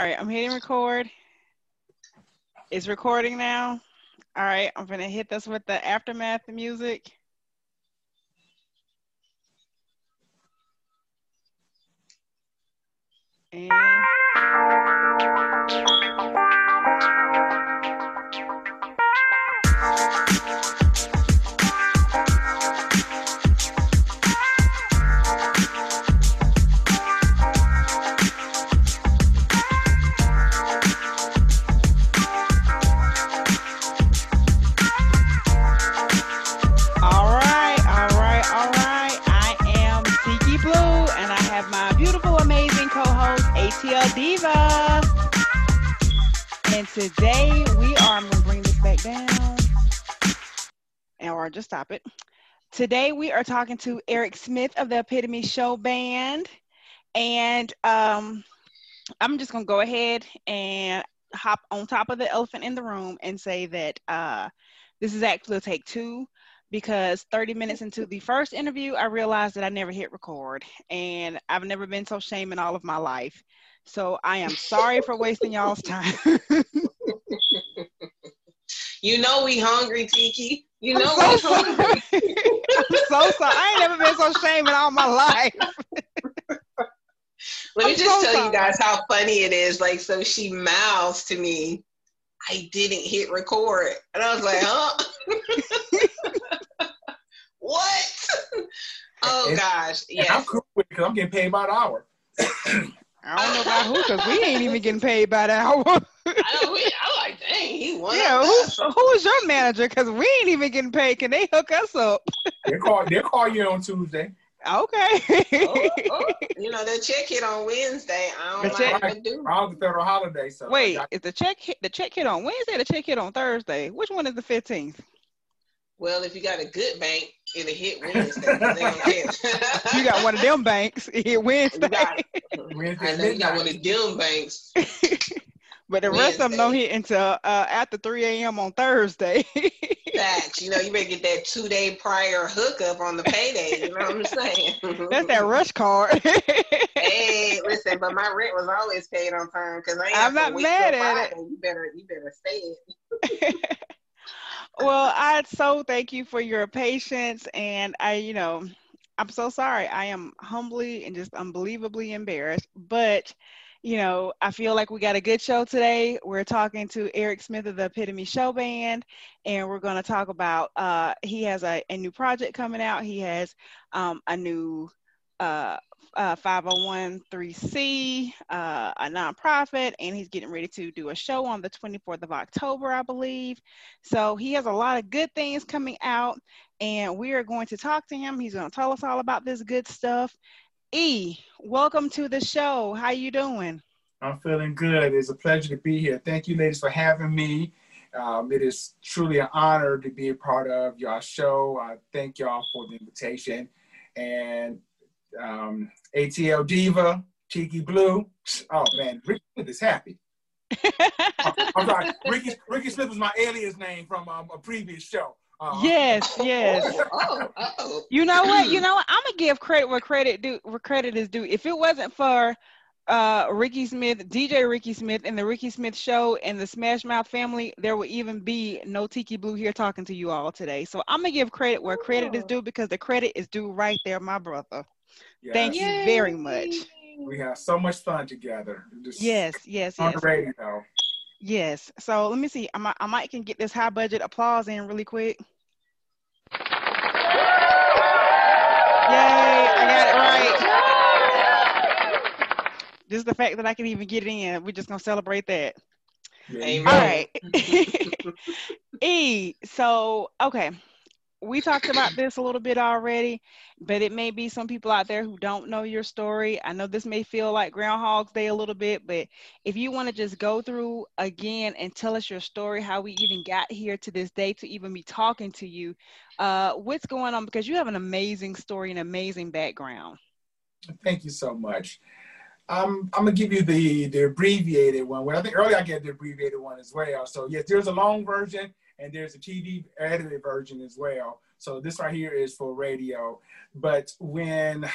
All right, I'm hitting record. It's recording now. All right, I'm gonna hit this with the aftermath music. And And today we are. I'm gonna bring this back down, or just stop it. Today we are talking to Eric Smith of the Epitome Show Band, and um, I'm just gonna go ahead and hop on top of the elephant in the room and say that uh, this is actually a take two because 30 minutes into the first interview, I realized that I never hit record and I've never been so shamed in all of my life. So I am sorry for wasting y'all's time. You know we hungry, Tiki. You know I'm we so sorry. hungry. I'm so sorry. I ain't never been so shamed in all my life. Let me I'm just so tell sorry. you guys how funny it is. Like, so she mouths to me, I didn't hit record. And I was like, huh? What? oh And- gosh. yeah. I'm cool with it because I'm getting paid by the hour. I don't know about who, because we ain't even getting paid by the hour. I know we I like, dang, he won. yeah, up who's, there. who is your manager? Because we ain't even getting paid. Can they hook us up? They'll call, they'll call you on Tuesday. Okay. Oh, oh, you know, the check hit on Wednesday. I don't check- mind if I do. All the federal holiday. So Wait, got- is the check hit, the check hit on Wednesday? Or the check hit on Thursday? Which one is the fifteenth? Well, if you got a good bank, it'll hit Wednesday. They. You got one of them banks hit You Wednesday, got- Wednesday I know you got one of them banks. but the rest of them don't hit until uh, after three a.m. on Thursday. Facts. You know, you better get that two day prior hookup on the payday. You know what I'm saying? That's that rush card. Hey, listen, but my rent was always paid on time because I ain't I'm not mad at it. You better, you better say it. Well, I so thank you for your patience, and I, you know, I'm so sorry. I am humbly and just unbelievably embarrassed, but you know, I feel like we got a good show today. We're talking to Eric Smith of the Epitome Show Band, and we're going to talk about. Uh, he has a, a new project coming out. He has um, a new uh, uh, 501c, uh, a nonprofit, and he's getting ready to do a show on the 24th of October, I believe. So he has a lot of good things coming out, and we are going to talk to him. He's going to tell us all about this good stuff. E, welcome to the show. How you doing? I'm feeling good. It's a pleasure to be here. Thank you, ladies, for having me. Um, it is truly an honor to be a part of y'all show. I thank y'all for the invitation. And um, ATL Diva, Tiki Blue. Oh, man, Ricky Smith is happy. I'm sorry. Ricky, Ricky Smith was my alias name from um, a previous show. Uh, yes, yes. Oh, oh, oh. You know what? You know what? I'm gonna give credit where credit due. Where credit is due. If it wasn't for uh, Ricky Smith, DJ Ricky Smith, and the Ricky Smith Show and the Smash Mouth family, there would even be no Tiki Blue here talking to you all today. So I'm gonna give credit where credit is Oh. due because the credit is due right there, my brother. Yes, Thank you very much. We have so much fun together. Just Yes, yes, On yes, the radio. yes. So let me see. I might, I might can get this high budget applause in really quick. Yay! I got it right. Just the fact that I can even get it in, we're just gonna celebrate that. Amen. you All know, right. e, so okay. We talked about this a little bit already, but it may be some people out there who don't know your story. I know this may feel like Groundhog's Day a little bit, but if you want to just go through again and tell us your story, how we even got here to this day to even be talking to you, uh, what's going on? Because you have an amazing story and amazing background. Thank you so much. Um, I'm gonna give you the the abbreviated one. Well, I think earlier I gave the abbreviated one as well. So yes, there's a long version and there's a TV edited version as well. So this right here is for radio. But when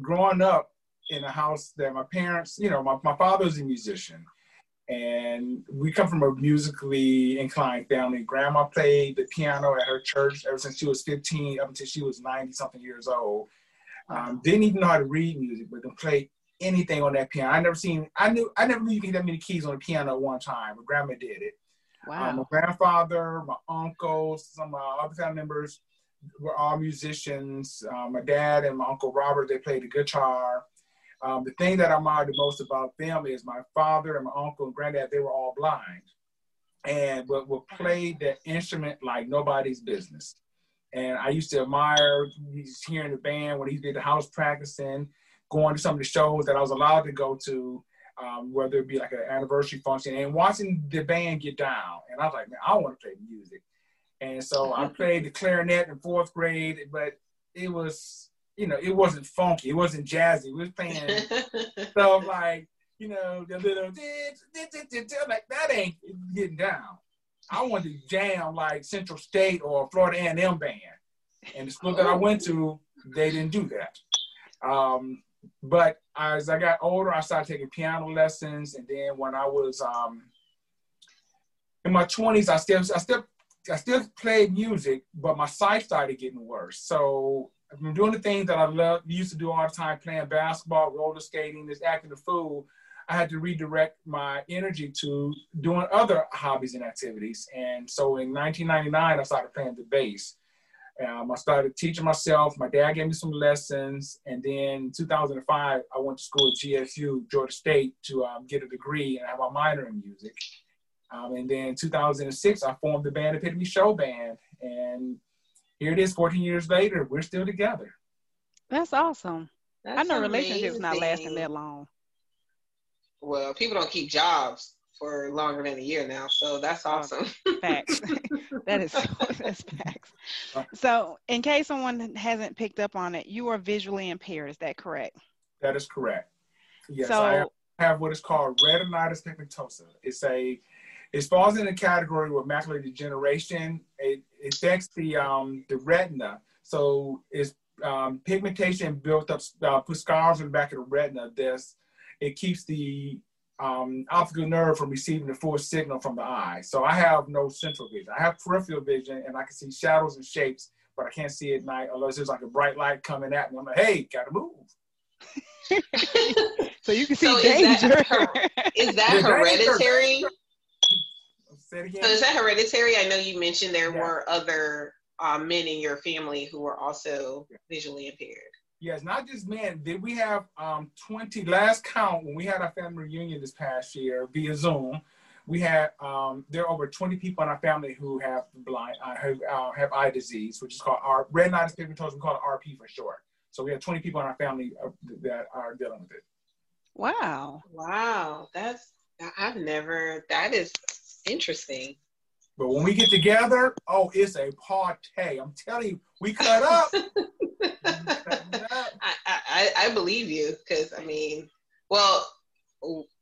growing up, in a house that my parents, you know, my, my father was a musician. And we come from a musically inclined family. Grandma played the piano at her church ever since she was 15 up until she was 90 something years old. Um, didn't even know how to read music, but can play anything on that piano. I never seen, I knew, I never knew you could get that many keys on a piano one time, but grandma did it. Wow. Um, my grandfather, my uncles, some of my other family members were all musicians. Uh, my dad and my uncle Robert, they played the guitar. Um, the thing that I admire the most about them is my father and my uncle and granddad, they were all blind and would, would play the instrument like nobody's business. And I used to admire he's hearing the band when he did the house practicing, going to some of the shows that I was allowed to go to, um, whether it be like an anniversary function, and watching the band get down. And I was like, man, I want to play music. And so I played the clarinet in fourth grade, but it was, you know, it wasn't funky, it wasn't jazzy. We was playing stuff like, you know, the little, like that ain't getting down. I wanted to jam like Central State or Florida A&M band. And the school that I went to, they didn't do that. Um, but as I got older, I started taking piano lessons. And then when I was um, in my 20s, I still, I still, I still played music, but my sight started getting worse. So I've been doing the things that I love, used to do all the time, playing basketball, roller skating, just acting a fool. I had to redirect my energy to doing other hobbies and activities. And so in 1999, I started playing the bass. Um, I started teaching myself. My dad gave me some lessons. And then in 2005, I went to school at GSU, Georgia State, to um, get a degree and I have a minor in music. Um, and then in 2006, I formed the band Epitome Show Band. And here it is, 14 years later, we're still together. That's awesome. That's I know relationships not lasting amazing. that long. Well, people don't keep jobs for longer than a year now, so that's Oh. awesome. Facts. that is that's facts. So, in case someone hasn't picked up on it, you are visually impaired. Is that correct? That is correct. Yes, so, I have, have what is called retinitis pigmentosa. It's a, it falls in the category with macular degeneration. It, it affects the um, the retina. So it's um, pigmentation built up, uh, put scars in the back of the retina. This it keeps the um, optical nerve from receiving the full signal from the eye. So I have no central vision. I have peripheral vision, and I can see shadows and shapes, but I can't see at night unless there's like a bright light coming at me. I'm like, hey, gotta move. so you can see So is danger. that her- Is that Yeah, that is hereditary? Say it again. So is that hereditary? I know you mentioned there Yeah. were other um, men in your family who were also visually impaired. Yes, not just men. Did we have um 20 last count when we had our family reunion this past year via Zoom? We had um there are over 20 people in our family who have blind uh, who uh, have eye disease, which is called our retinitis pigmentosa. We call it RP for short. So we have 20 people in our family uh, that are dealing with it. wow. Wow, that's I've never. That is interesting. But when we get together, oh, it's a party. I'm telling you, we cut up. We cut up. I, I, I believe you because I mean, well,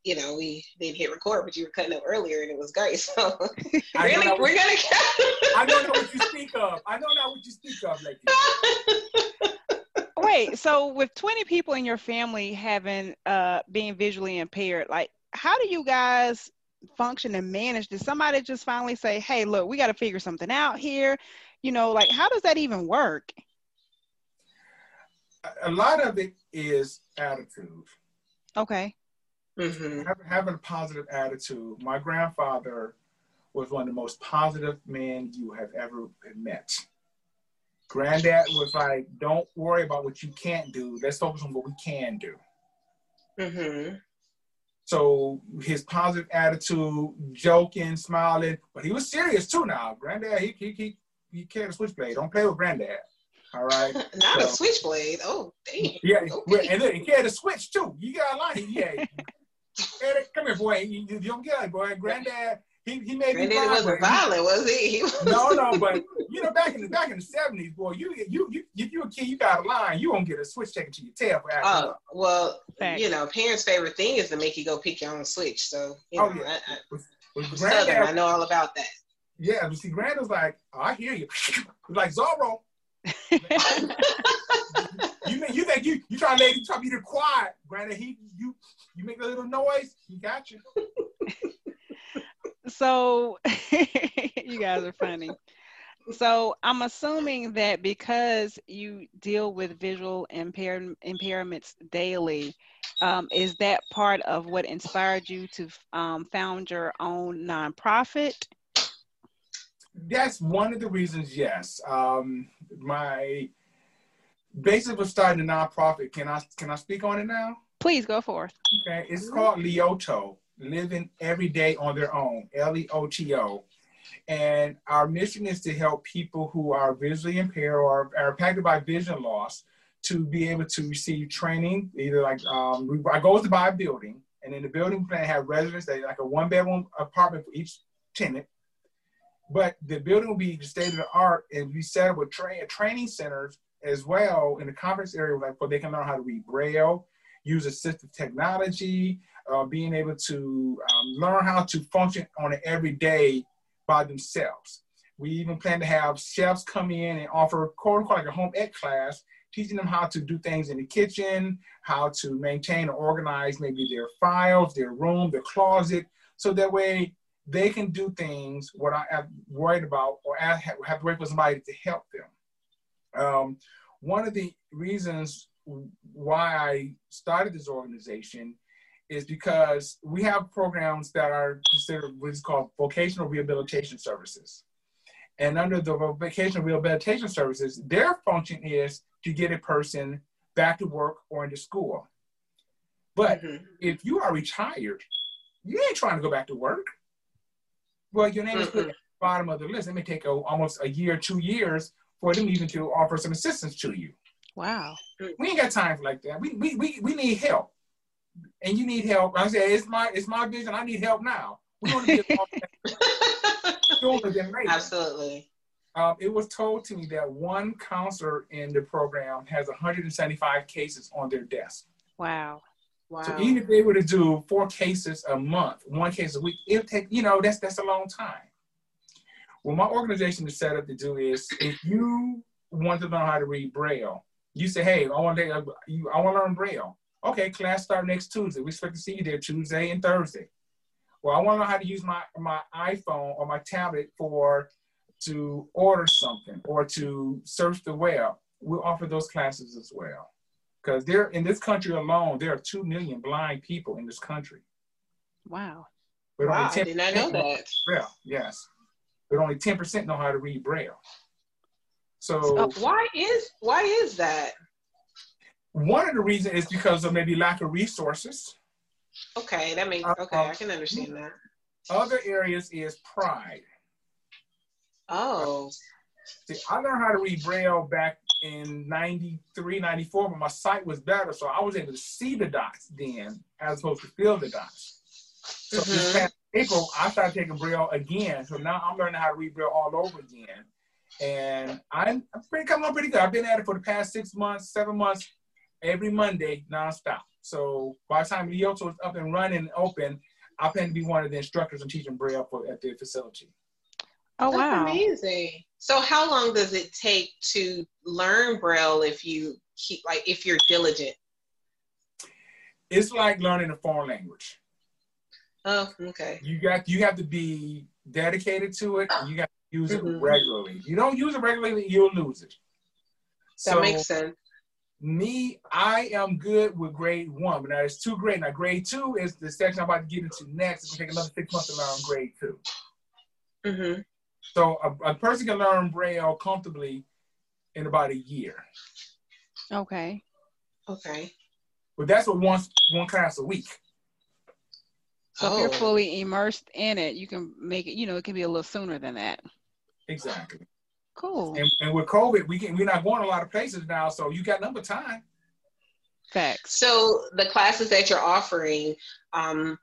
you know, we didn't hit record, but you were cutting up earlier and it was great. So I we're know gonna, not we're what- gonna. I don't know what you speak of. I don't know what you speak of, like Wait, so with 20 people in your family having uh being visually impaired, like how do you guys function and manage? Did somebody just finally say, "Hey, look, we got to figure something out here"? You know, like how does that even work? A lot of it is attitude. Okay. hmm having, having a positive attitude. My grandfather was one of the most positive men you have ever met. Granddad was like, "Don't worry about what you can't do. Let's focus on what we can do." Mm-hmm. So his positive attitude, joking, smiling, but he was serious too. Now, Granddad, he he he, he carried a switchblade. Don't play with Granddad. All right. Not a switchblade. Oh, damn. Yeah, Okay. and then he carried a switch too. You got a line. Yeah. Eric, come here, boy. You, you don't get it, boy. Granddad, he, he made me Granddaddy wasn't violent, was he? he was... No, no, but you know, back in the back in the seventies, boy, you you you if you a kid, you got a line, you won't get a switch taken to your tail for Oh uh, up. well, Facts. you know, parents' favorite thing is to make you go pick your own switch. So you oh, know, Oh, yeah. I, I, With, with I'm Southern, I know all about that. yeah, but see, granddad's like, oh, I hear you, like Zorro. you mean you think you you trying to lady try to be quiet? Granted, he you you make a little noise, he got you. so you guys are funny. So I'm assuming that because you deal with visual impair- impairments daily, um, is that part of what inspired you to um, found your own nonprofit? That's one of the reasons. Yes, um, my basis for starting a nonprofit. Can I can I speak on it now? Please go forth. Okay, it's called Leoto, living every day on their own. L E O T O and our mission is to help people who are visually impaired or are impacted by vision loss to be able to receive training. Either like um, I go to buy a building, and in the building plan have residents that like a one bedroom apartment for each tenant. But the building will be state of the art and we set up with tra- training centers as well in the conference area, like where they can learn how to read braille, use assistive technology, uh, being able to um, learn how to function on an everyday by themselves. We even plan to have chefs come in and offer quote unquote like a home ec class, teaching them how to do things in the kitchen, how to maintain or organize maybe their files, their room, their closet, so that way they can do things what I am worried about or have, have to wait for somebody to help them. Um, one of the reasons why I started this organization is because we have programs that are considered what's called vocational rehabilitation services. And under the vocational rehabilitation services, their function is to get a person back to work or into school. But mm-hmm. if you are retired, you ain't trying to go back to work. Well, your name is put at the bottom of the list. It may take a, almost a year, two years for them even to offer some assistance to you. Wow. We ain't got time for like that. We, we, we, we need help and you need help. I say it's my it's my vision. I need help now. We want to get sooner than later. Absolutely. Um, it was told to me that one counselor in the program has 175 cases on their desk. Wow. Wow. So even if they were to do four cases a month, one case a week, it take you know that's that's a long time. What my organization is set up to do is, if you want to learn how to read Braille, you say, "Hey, I want to I want to learn Braille." Okay, class start next Tuesday. We expect to see you there Tuesday and Thursday. Well, I want to know how to use my, my iPhone or my tablet for to order something or to search the web. We offer those classes as well. Because there in this country alone, there are two million blind people in this country. Wow. But wow, I did not know that. Braille, yes. But only 10% know how to read Braille. So, so why is why is that? One of the reasons is because of maybe lack of resources. Okay, that makes uh, okay. I can understand that. Other areas is pride. Oh. See, I learned how to read Braille back in 93, 94, but my sight was better, so I was able to see the dots then as opposed to feel the dots. So mm-hmm. this past April, I started taking Braille again. So now I'm learning how to read Braille all over again. And I'm, I'm pretty coming on pretty good. I've been at it for the past six months, seven months every Monday nonstop. So by the time the Leoto is up and running and open, I plan to be one of the instructors and teaching Braille for, at the facility. Oh That's wow! Amazing. So how long does it take to learn Braille if you keep like if you're diligent? It's like learning a foreign language. Oh, okay. You got you have to be dedicated to it. And you got to use mm-hmm. it regularly. You don't use it regularly, you'll lose it. That so, makes sense me, I am good with grade one, but now it's two grade. Now grade two is the section I'm about to get into next. It's gonna take another six months to learn grade 2 mm-hmm. So a, a, person can learn Braille comfortably in about a year. Okay. Okay. But that's what once one class a week. So oh. if you're oh. fully immersed in it, you can make it. You know, it can be a little sooner than that. Exactly. Cool. And, and with COVID, we can we're not going a lot of places now, so you got number time. Facts. So the classes that you're offering, um,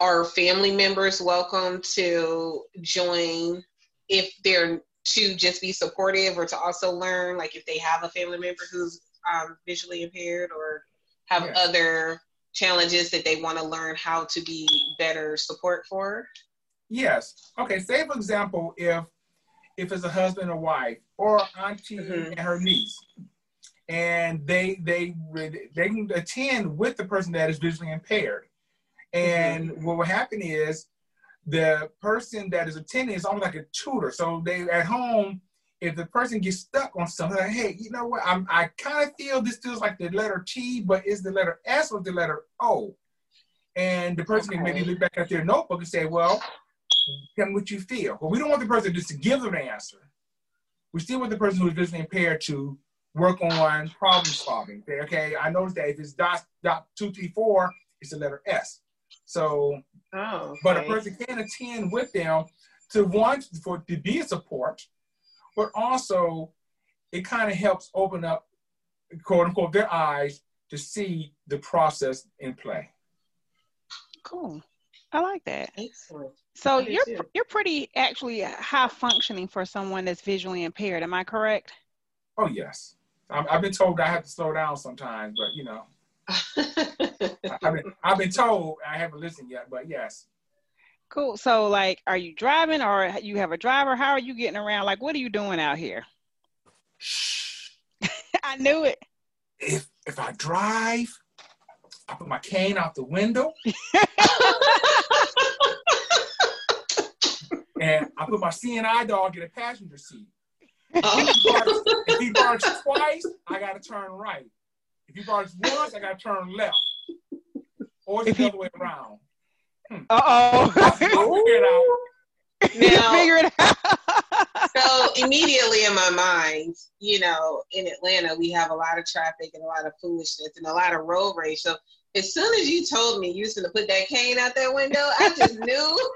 are family members welcome to join if they're to just be supportive or to also learn, like if they have a family member who's um, visually impaired or have yeah. other challenges that they want to learn how to be better support for? Yes. Okay. Say, for example, if if it's a husband or wife or auntie mm-hmm. and her niece, and they they they can attend with the person that is visually impaired. And mm-hmm. what will happen is the person that is attending is almost like a tutor. So they at home, if the person gets stuck on something, like, hey, you know what? I'm, I kind of feel this feels like the letter T, but is the letter S or the letter O? And the person okay. can maybe look back at their notebook and say, well, tell me what you feel. But we don't want the person just to give them an answer. We still want the person who is visually impaired to work on problem solving. Okay, I noticed that if it's dot dot two three four, it's the letter S. So, oh, okay. but a person can attend with them to want for to be a support, but also it kind of helps open up, quote unquote, their eyes to see the process in play. Cool. I like that. Excellent. So you're too. you're pretty actually uh, high functioning for someone that's visually impaired. Am I correct? Oh yes. i have been told I have to slow down sometimes, but you know, I've, been, I've been told I haven't listened yet, but yes. Cool. So, like, are you driving or you have a driver? How are you getting around? Like, what are you doing out here? I knew it. If if I drive, I put my cane out the window. and I put my seeing eye dog in a passenger seat. if he barks twice, I gotta turn right. If he barks once, I gotta turn left. Or it's the other way around. Hmm. Uh oh. Now, figure it out. so immediately in my mind, you know, in Atlanta, we have a lot of traffic and a lot of foolishness and a lot of road rage. So as soon as you told me you was gonna put that cane out that window, I just knew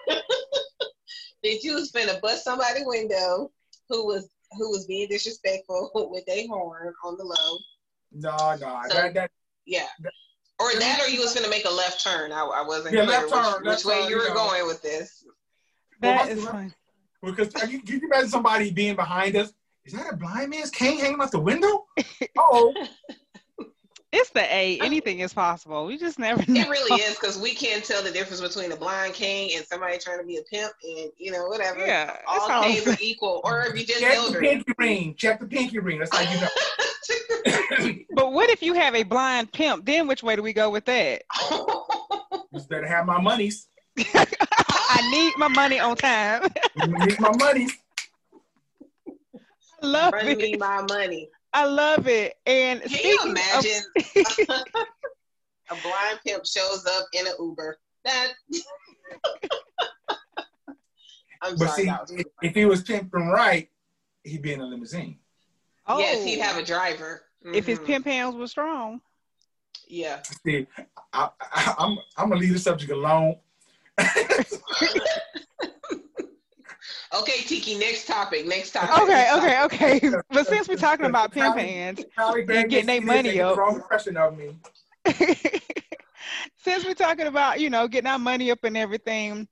that you was gonna bust somebody's window who was who was being disrespectful with a horn on the low. No, no, so, that, that, yeah. That, or that, or you was gonna make a left turn. I, I wasn't yeah, clear left turn, which, which way turn, you were you know. going with this. That well, is fine. Because can you, can you imagine somebody being behind us? Is that a blind man's cane hanging out the window? oh. It's the A. Anything is possible. We just never know. It really is because we can't tell the difference between a blind king and somebody trying to be a pimp and you know whatever. Yeah, all canes are equal. Or if you just check the pinky ring. Check the pinky ring. That's how you know. but what if you have a blind pimp? Then which way do we go with that? Just better have my monies. I need my money on time. I need my money. I love Bring it. me my money. I love it. And can you imagine of- a blind pimp shows up in an Uber? That. I'm but sorry, see, if, if he was pimping right, he'd be in a limousine. Oh. Yes, he'd have a driver. Mm-hmm. If his mm-hmm. pimp hands were strong. Yeah. See, I, I, I'm I'm gonna leave the subject alone. Okay, Tiki, next topic. Next topic. Okay, next okay, topic. okay. But since we're talking about pimp hands and getting their money up. Wrong impression of me. since we're talking about, you know, getting our money up and everything,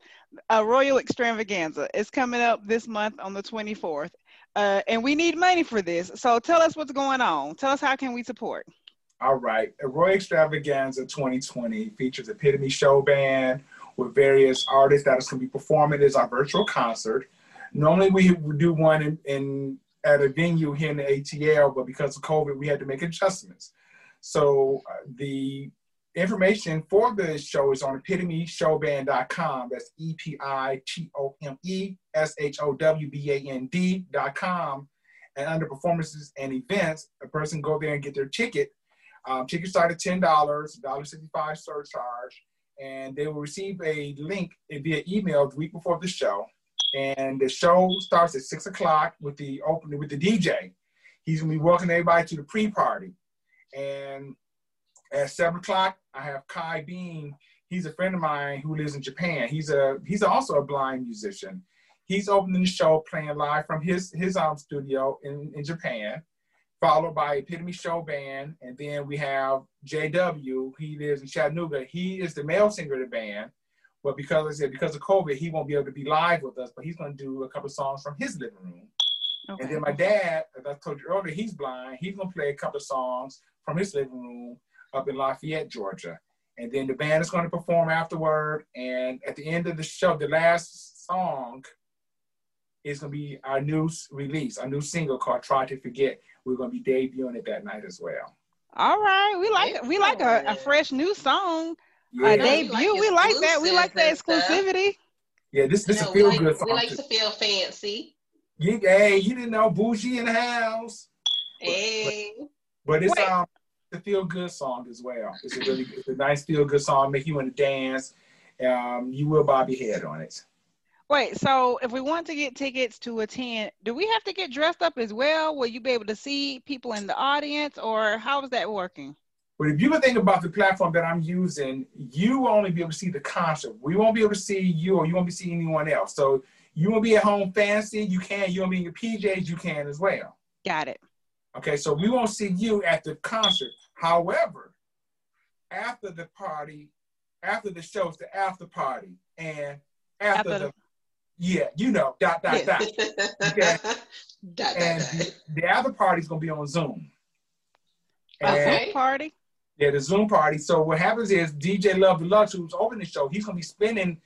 a Royal Extravaganza is coming up this month on the 24th. Uh, and we need money for this. So tell us what's going on. Tell us how can we support. All right. A Royal Extravaganza 2020 features Epitome Show Band with various artists that is going to be performing as our virtual concert. Normally we would do one in, in at a venue here in the ATL, but because of COVID, we had to make adjustments. So uh, the information for the show is on epitomeshowband.com. That's E P I T O M E S H O W B A N D.com. And under performances and events, a person go there and get their ticket. Um, tickets start at $10, $1.65 surcharge, and they will receive a link via email the week before the show and the show starts at six o'clock with the opening with the DJ. He's gonna be welcoming everybody to the pre-party, and at seven o'clock I have Kai Bean. He's a friend of mine who lives in Japan. He's a he's also a blind musician. He's opening the show playing live from his his own studio in, in Japan, followed by Epitome Show Band, and then we have JW. He lives in Chattanooga. He is the male singer of the band but because I said because of COVID, he won't be able to be live with us. But he's going to do a couple songs from his living room. Okay. And then my dad, as I told you earlier, he's blind. He's going to play a couple of songs from his living room up in Lafayette, Georgia. And then the band is going to perform afterward. And at the end of the show, the last song is going to be our new release, our new single called "Try to Forget." We're going to be debuting it that night as well. All right, we like we like a, a fresh new song, yeah. a debut. We like, we like that. We like that exclusivity. Yeah, this this is feel like, good song. We like to feel fancy. You, hey, you didn't know bougie in the house. Hey, but, but it's Wait. um a feel good song as well. It's a really it's a nice feel good song, make you want to dance. Um, you will bob your head on it. Wait, so if we want to get tickets to attend, do we have to get dressed up as well? Will you be able to see people in the audience, or how is that working? But if you would think about the platform that I'm using, you will only be able to see the concert. We won't be able to see you, or you won't be seeing anyone else. So you won't be at home fancy. You can. You won't be in your PJs. You can as well. Got it. Okay, so we won't see you at the concert. However, after the party, after the show, it's the after party, and after, after the, yeah, you know, dot dot dot. Okay, dot, and dot, the, the after party is gonna be on Zoom. A Zoom party. Yeah, the Zoom party. So what happens is DJ Love Deluxe, who's opening the show, he's gonna be spinning.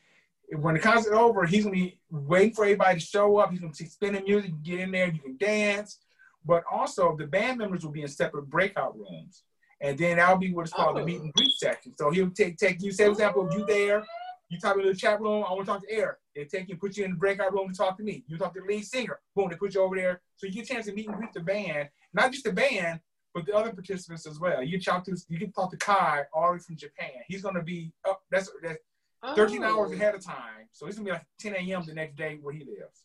When the concert over, he's gonna be waiting for everybody to show up. He's gonna be spinning music. get in there, you can dance. But also, the band members will be in separate breakout rooms, and then that'll be what's called oh. the meet and greet section. So he'll take take you. Say, for example, you there, you type in the chat room. I want to talk to Eric. They take you, put you in the breakout room to talk to me. You talk to the lead singer. Boom, they put you over there, so you get a chance to meet and greet the band. Not just the band, but the other participants as well. You talk to you can talk to Kai all the way from Japan. He's gonna be up. That's that's 13 oh. hours ahead of time. So it's gonna be like 10 a.m. the next day where he lives.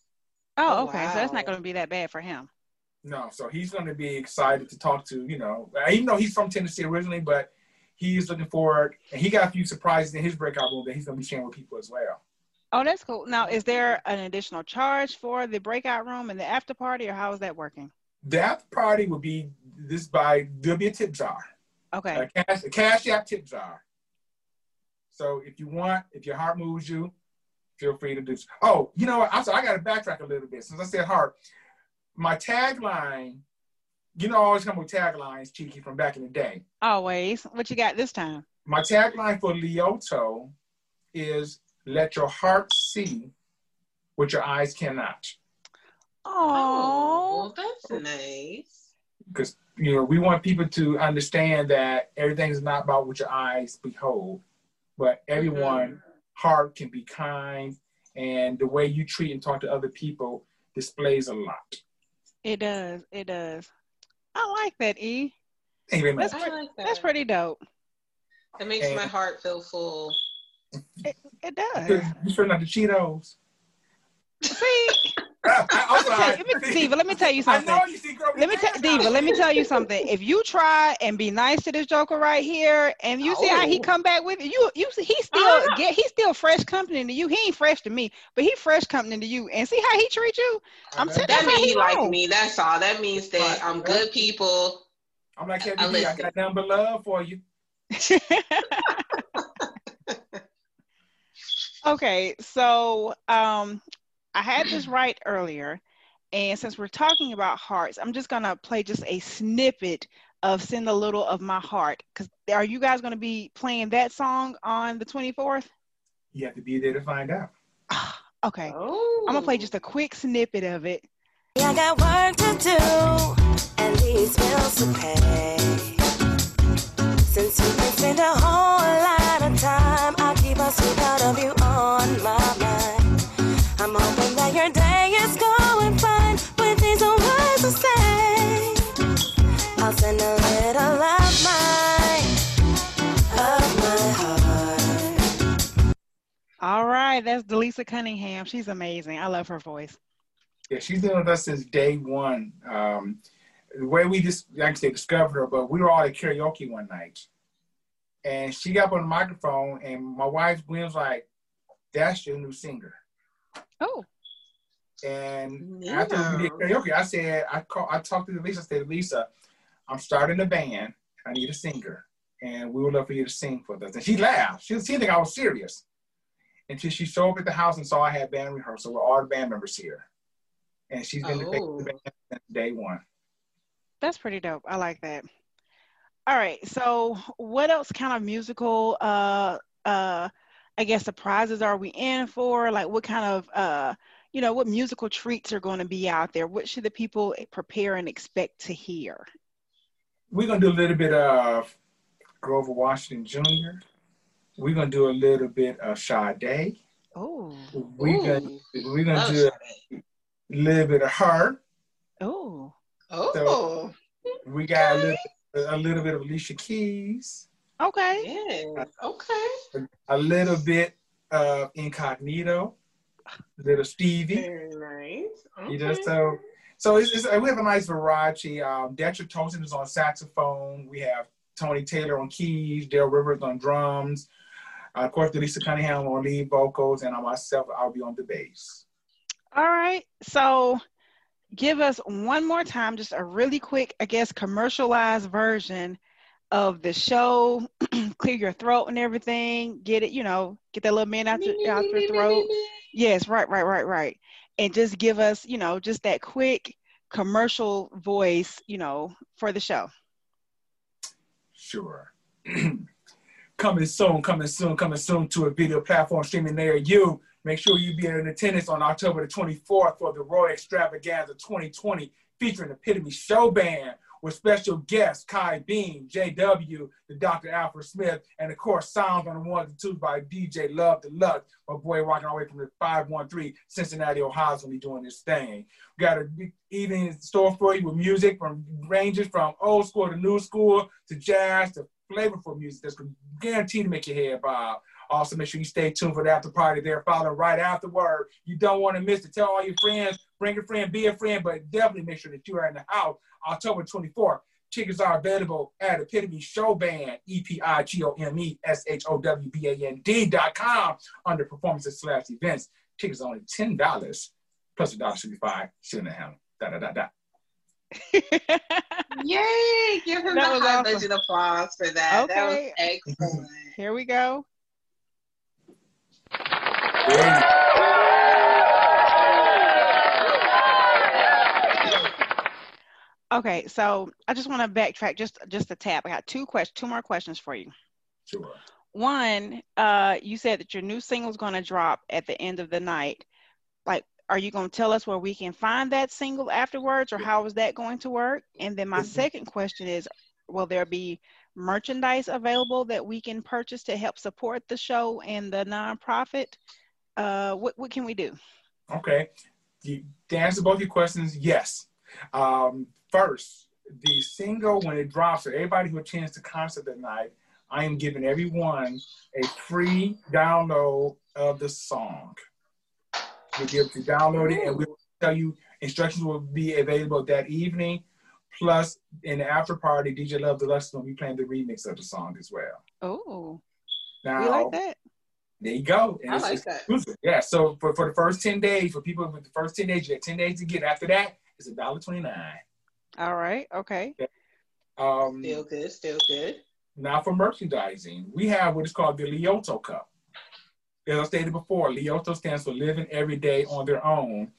Oh, oh okay. Wow. So that's not gonna be that bad for him. No, so he's going to be excited to talk to, you know, even though he's from Tennessee originally, but he's looking forward, and he got a few surprises in his breakout room that he's going to be sharing with people as well. Oh, that's cool. Now, is there an additional charge for the breakout room and the after party, or how is that working? The after party will be this by there'll be a tip jar. Okay. A cash, a cash app tip jar. So if you want, if your heart moves you, feel free to do. So. Oh, you know what? I'm sorry. I got to backtrack a little bit. Since I said heart, my tagline, you know, I always come with taglines, Tiki, from back in the day. Always. What you got this time? My tagline for Leoto is let your heart see what your eyes cannot. Oh, that's nice. Because you know, we want people to understand that everything is not about what your eyes behold, but everyone mm-hmm. heart can be kind, and the way you treat and talk to other people displays a lot. It does. It does. I like that, E. That's, pre- like that. that's pretty dope. It makes and my heart feel full. It, it does. You sure not the Cheetos? See, let me, Diva, let me tell you something. You let me tell Diva, let me tell you something. If you try and be nice to this Joker right here, and you oh. see how he oh. come back with you, you see he still uh-huh. get he's still fresh company to you. He ain't fresh to me, but he fresh company to you. And see how he treat you. I'm saying that means he, he like me. That's all. That means that I'm good people. I'm like Kevin I, I got nothing but love for you. okay, so um, I had this right earlier. And since we're talking about hearts, I'm just gonna play just a snippet of "Send a Little of My Heart." Because are you guys gonna be playing that song on the 24th? You have to be there to find out. okay, oh. I'm gonna play just a quick snippet of it. I got work to do and these bills to pay. Since you can spend a whole lot of time, I'll keep a of you on my mind. I'm hoping that your day is going fine with these words to say. I'll send a little of mine, of my heart. All right, that's Delisa Cunningham. She's amazing. I love her voice. Yeah, she's been with us since day one. Um, the way we just, I can say, discovered her, but we were all at karaoke one night. And she got up on the microphone, and my wife Gwen was like, That's your new singer. Oh. And yeah. after we did karaoke, I said, I call, I talked to Lisa. I said, Lisa, I'm starting a band. I need a singer, and we would love for you to sing for us. And she laughed. She, she didn't think I was serious until she showed up at the house and saw I had band rehearsal with all the band members here. And she's been oh. the band since day one. That's pretty dope. I like that. All right. So, what else kind of musical uh, uh, I guess surprises are we in for? Like what kind of uh, you know, what musical treats are going to be out there? What should the people prepare and expect to hear? We're gonna do a little bit of Grover Washington Jr. We're gonna do a little bit of Sade. Oh, We're gonna we're gonna love do Sade. a little bit of her. oh, Oh, We got a little, a little bit of Alicia Keys. okay. yes. Okay. a little bit of incognito, A little Stevie. Very nice. Okay. You know, so so it's, it's, we have a nice variety. Um, Detra Tolson is on saxophone. We have Tony Taylor on keys, Dale Rivers on drums. Uh, of course, Lisa Cunningham on lead vocals, and I myself, I'll be on the bass. All right. So give us one more time, just a really quick, I guess, commercialized version of the show. Clear your throat and everything. Get it, you know, get that little man out, your out your throat. Yes, right, right, right, right. And just give us, you know, just that quick commercial voice, you know, for the show. Sure. coming soon, coming soon, coming soon to a video platform streaming near you. Make sure you be in attendance on October the 24th for the Roy Extravaganza 2020 featuring Epitome Show Band with special guests Kai Beam, JW, the Dr. Alfred Smith, and of course sounds on the ones and twos by DJ Love Deluxe, my boy rocking all the way from the 513 Cincinnati, Ohio, is gonna be doing this thing. We got a big evening in store for you with music from ranges from old school to new school to jazz to flavorful music that's guaranteed to make your head bob. Also, make sure you stay tuned for the after party there following right afterward. You don't want to miss it. Tell all your friends, bring a friend, be a friend, but definitely make sure that you are in the house October 24th. Tickets are available at Epitome Show Band, E P I G O M E S H O W B A N D dot com under performances slash events. Tickets only $10 plus a dollar 65 shouldn't have da da da da. Yay! Give him That the was high awesome. budget applause for that. That was Okay. excellent. Here we go. Okay, so I just want to backtrack just just a tap. I got two questions, two more questions for you. Sure. One, uh, you said that your new single is going to drop at the end of the night. Like, are you going to tell us where we can find that single afterwards, or how is that going to work? And then my Mhm. second question is, will there be merchandise available that we can purchase to help support the show and the nonprofit? Uh, what what can we do? Okay. To answer both your questions, yes. Um, first, the single, when it drops, for everybody who attends the concert that night, I am giving everyone a free download of the song. We'll give to download it, and we'll tell you instructions will be available that evening. Plus, in the after party, DJ Love Deluxe is going to be playing the remix of the song as well. Oh, Now, we like that. there you go. And I like it's that. Yeah. So for, for the first 10 days, for people with the first 10 days, you get 10 days to get. After that, it's $1.29. All right. Okay. Um, Still good, still good. now for merchandising, we have what is called the Leoto Cup. As I stated before, Leoto stands for living every day on their own.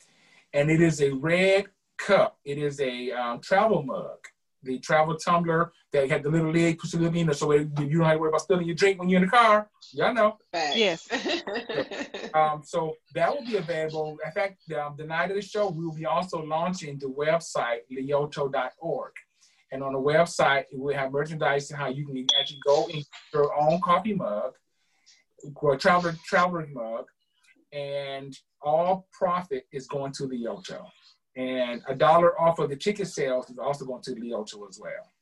And it is a red cup. It is a um, travel mug. The travel tumbler that had the little lid, push the little in there so it, you don't have to worry about spilling your drink when you're in the car. Y'all know. Facts. Yes. Um, so that will be available. In fact, um, the night of the show, we will be also launching the website leoto.org. And on the website, we will have merchandise and how you can actually go and get your own coffee mug, or traveler traveler mug, and all profit is going to the Leoto. And a dollar off of the ticket sales is also going to Leoto as well.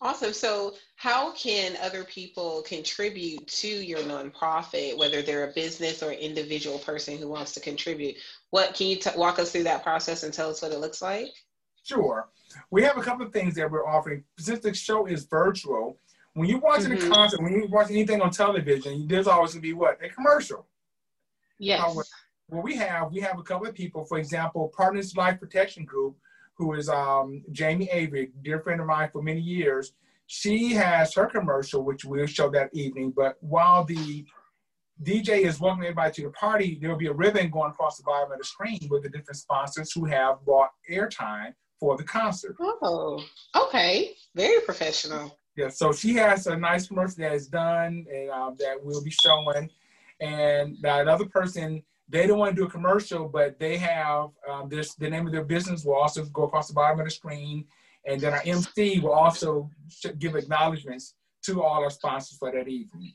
Awesome. So, how can other people contribute to your nonprofit, whether they're a business or individual person who wants to contribute? What can you t- walk us through that process and tell us what it looks like? Sure. We have a couple of things that we're offering. Since the show is virtual, when you're watching Mhm. a concert, when you're watching anything on television, there's always going to be what? A commercial. Yes. Well, we have we have a couple of people, for example, Partners Life Protection Group, who is um, Jamie Avery, dear friend of mine for many years. She has her commercial, which we'll show that evening. But while the DJ is welcoming everybody to the party, there will be a ribbon going across the bottom of the screen with the different sponsors who have bought airtime for the concert. Oh, okay. Very professional. Yeah, so she has a nice commercial that is done and um, that we'll be showing. And that other person they don't want to do a commercial, but they have um, this. The name of their business will also go across the bottom of the screen, and then our MC will also give acknowledgments to all our sponsors for that evening.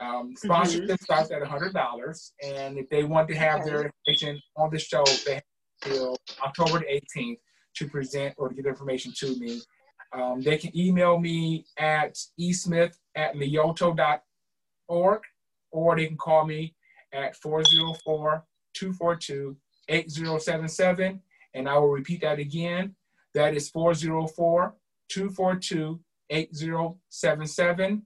Um, sponsorship mm-hmm. starts at $100, and if they want to have okay. their information on the show, they have until October the 18th to present or to get information to me. Um, they can email me at esmith at leoto.org, or they can call me at 404-242-8077, and I will repeat that again. That is 404-242-8077.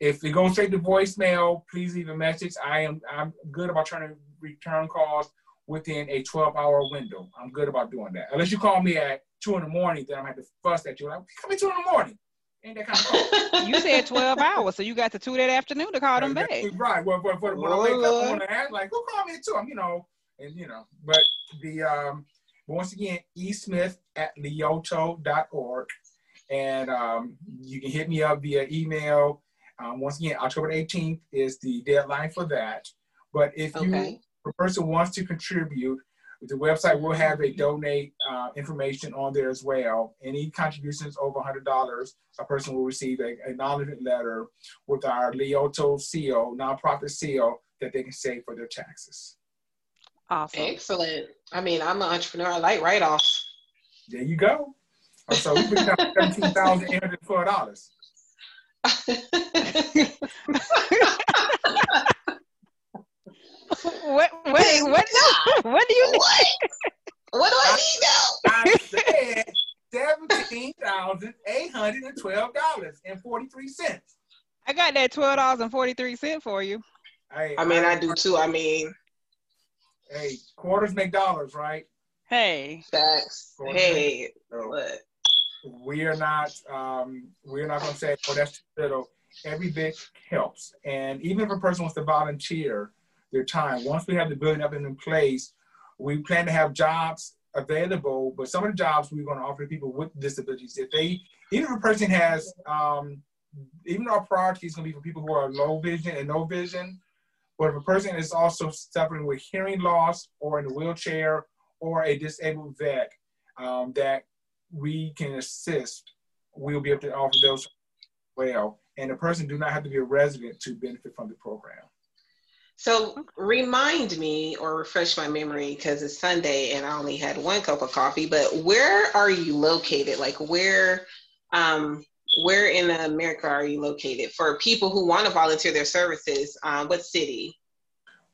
If it goes straight to voicemail, please leave a message. I am I'm good about trying to return calls within a 12 hour window. I'm good about doing that. Unless you call me at two in the morning, then I'm gonna have to fuss at you. Like, come at two in the morning. Ain't that kind of You said 12 hours, so you got to two that afternoon to call them back. Right. Well, for, for, when I wake up, I want to ask, like, who called me at two? I'm, you know, and you know, but the um, once again, esmith at leoto.org. And um, you can hit me up via email um, once again, October 18th is the deadline for that. But if okay. you, a person wants to contribute, the website will have a donate uh, information on there as well. Any contributions over $100, a person will receive a acknowledgement letter with our Leoto seal, nonprofit seal, that they can save for their taxes. Awesome. Excellent. I mean, I'm an entrepreneur. I like write offs. There you go. Oh, so we become $17,804. do you what? What do I need now? I said seventeen thousand eight hundred and twelve dollars and forty three cents. I got that twelve dollars and forty three cent for you. Hey, I mean, I, I do too. I mean, hey, quarters make dollars, right? Hey, facts. Quarters hey, what? we are not um, we're not going to say, oh, that's too little. Every bit helps, and even if a person wants to volunteer their time, once we have the building up and in place, we plan to have jobs available. But some of the jobs we're going to offer to people with disabilities, if they even if a person has um, even our priority is going to be for people who are low vision and no vision. But if a person is also suffering with hearing loss or in a wheelchair or a disabled vet, um, that we can assist, we'll be able to offer those well. And the person do not have to be a resident to benefit from the program. So remind me or refresh my memory because it's Sunday and I only had one cup of coffee. But where are you located? Like where, um, where in America are you located for people who want to volunteer their services? Um, what city?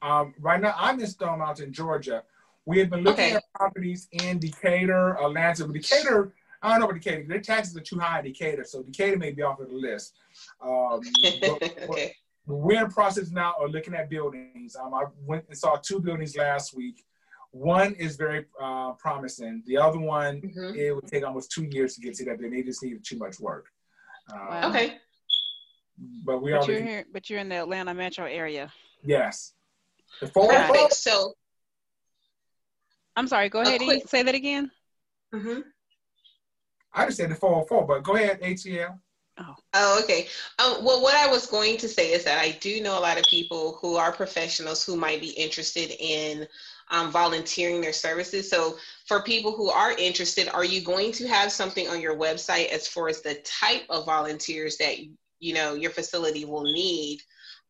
Um, right now, I'm in Stone Mountain, Georgia. We have been looking okay. at properties in Decatur, Atlanta. But Decatur, I don't know about Decatur. Their taxes are too high in Decatur, so Decatur may be off of the list. Um, but, okay. But we're in process now of looking at buildings. Um, I went and saw two buildings last week. One is very uh, promising. The other one, mm-hmm. it would take almost two years to get to that. They just needed too much work. Um, okay. But we but are. You're here, but you're in the Atlanta metro area. Yes. The four, Perfect. So I'm sorry. Go ahead. Quick, say that again. Mm-hmm. I just said the 404, but go ahead, ATL. Oh. oh, okay. Um, well, what I was going to say is that I do know a lot of people who are professionals who might be interested in um, volunteering their services. So, for people who are interested, are you going to have something on your website as far as the type of volunteers that you know your facility will need,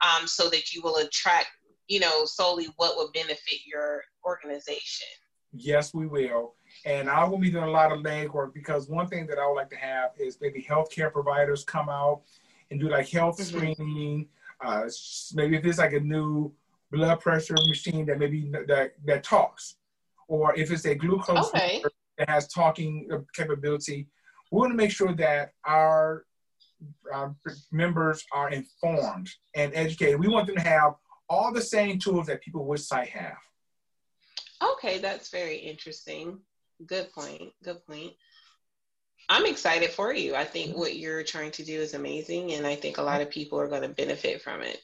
um, so that you will attract, you know, solely what would benefit your organization? Yes, we will. And I will be doing a lot of legwork because one thing that I would like to have is maybe healthcare providers come out and do like health mm-hmm. screening. Uh, maybe if it's like a new blood pressure machine that maybe that that talks, or if it's a glucose okay. that has talking capability, we want to make sure that our, our members are informed and educated. We want them to have all the same tools that people with sight have. Okay, that's very interesting. Good point. Good point. I'm excited for you. I think what you're trying to do is amazing, and I think a lot of people are going to benefit from it.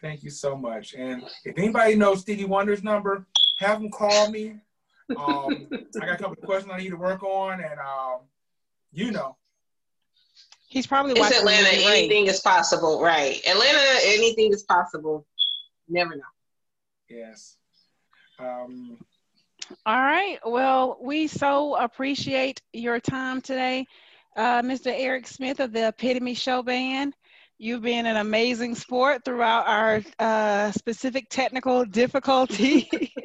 Thank you so much. And if anybody knows Stevie Wonder's number, have him call me. Um, I got a couple of questions I need to work on, and um, you know. He's probably it's Atlanta. Anything is possible, right? Atlanta, anything is possible. Never know. Yes. Um, All right. Well, we so appreciate your time today, uh, Mr. Eric Smith of the Epitome Show Band. You've been an amazing sport throughout our uh, specific technical difficulty.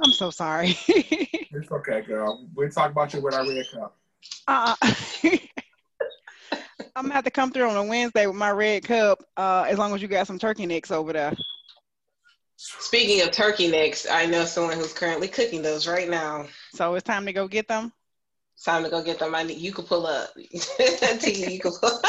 I'm so sorry. it's okay, girl. We'll talk about you with our red cup. uh, I'm gonna have to come through on a Wednesday with my red cup, uh, as long as you got some turkey necks over there. Speaking of turkey necks, I know someone who's currently cooking those right now. So it's time to go get them. It's time to go get them. I need you can pull up. T, you can pull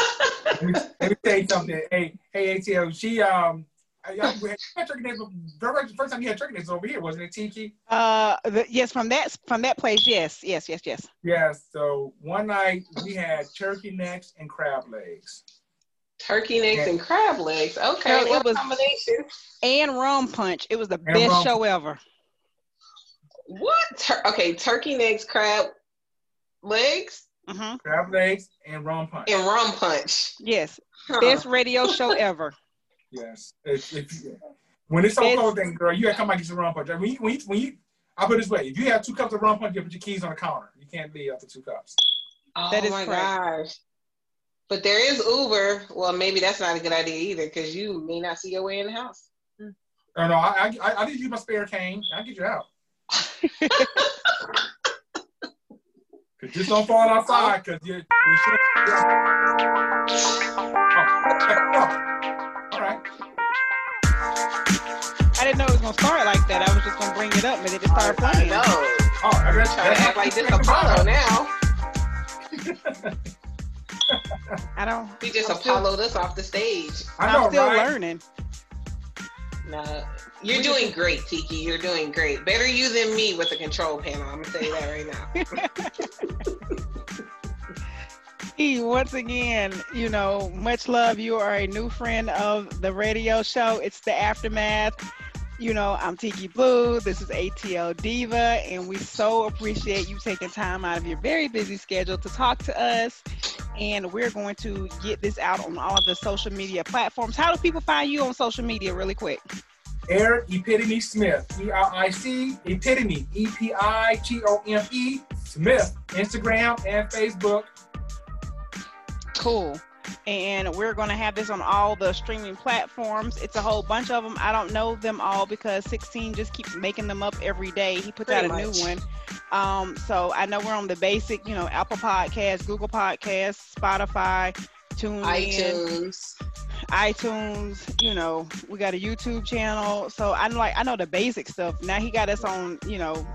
let, me, let me tell you something. Hey, hey, ATL. She um, I, I, we had turkey necks. The first time you had turkey necks over here, wasn't it, Tiki? Uh, the, yes, from that from that place. Yes, yes, yes, yes. Yes. So one night we had turkey necks and crab legs. Turkey necks and crab legs. Okay, Girl, it what was- combination? And rum punch. It was the And best rum show ever. What? Tur- okay, turkey necks, crab legs, hmm Crab legs and rum punch. and rum punch. Yes, Huh. best radio show ever. Yes. If, if, when it's so It's- cold, then girl, you gotta come back and get some rum punch. When you, when you, when you, I put it this way: if you have two cups of rum punch, you put your keys on the counter. You can't leave after two cups. Oh That is my correct. gosh. But there is Uber. Well, maybe that's not a good idea either because you may not see your way in the house. Uh, no, no, I, I, I did use my spare cane. I'll get you out. Cause just don't fall outside, cause you. you should, oh, oh, all right. I didn't know it was gonna start like that. I was just gonna bring it up, and then it started I playing. know. Oh, I got Trying to try to act like this Apollo now. I don't. He just I'm Apolloed us off the stage. I I'm still right? learning. No, you're doing great, Tiki. You're doing great. Better you than me with the control panel. I'm gonna tell you that right now. E, once again, you know, much love. You are a new friend of the radio show. It's the aftermath. You know, I'm Tiki Blue. This is ATL Diva, and we so appreciate you taking time out of your very busy schedule to talk to us. And we're going to get this out on all the social media platforms. How do people find you on social media, really quick? Eric Epitome Smith, E R I C Epitome, E P I T O M E Smith, Instagram and Facebook. Cool. And we're going to have this on all the streaming platforms. It's a whole bunch of them. I don't know them all because 16 just keeps making them up every day. He puts Pretty out a much. new one. Um, so I know we're on the basic, you know, Apple Podcasts, Google Podcasts, Spotify, TuneIn, iTunes. iTunes. You know, we got a YouTube channel. So I'm like, I know the basic stuff. Now he got us on, you know,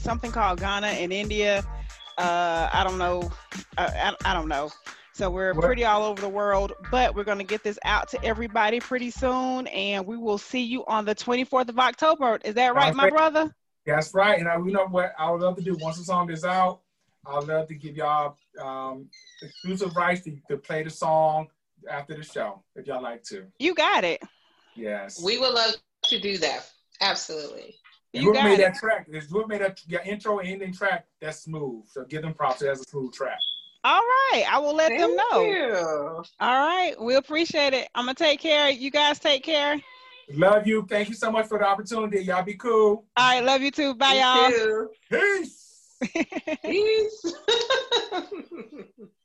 something called Ghana and India. Uh, I don't know. I, I, I don't know. So we're pretty all over the world, but we're going to get this out to everybody pretty soon, and we will see you on the 24th of October. Is that right, my brother? That's right. And I, you know what I would love to do once the song is out, I'd love to give y'all um, exclusive rights to, to play the song after the show, if y'all like to. You got it. Yes. We would love to do that. Absolutely. And You whoever got made it. that track, is whoever made that your intro and ending track, that's smooth. So give them props. That's a smooth track. All right, I will let them Thank know. you. All right, we appreciate it. I'm gonna take care. You guys take care. Love you. Thank you so much for the opportunity. Y'all be cool. All right, love you too. Bye, You y'all. too. Peace. Peace.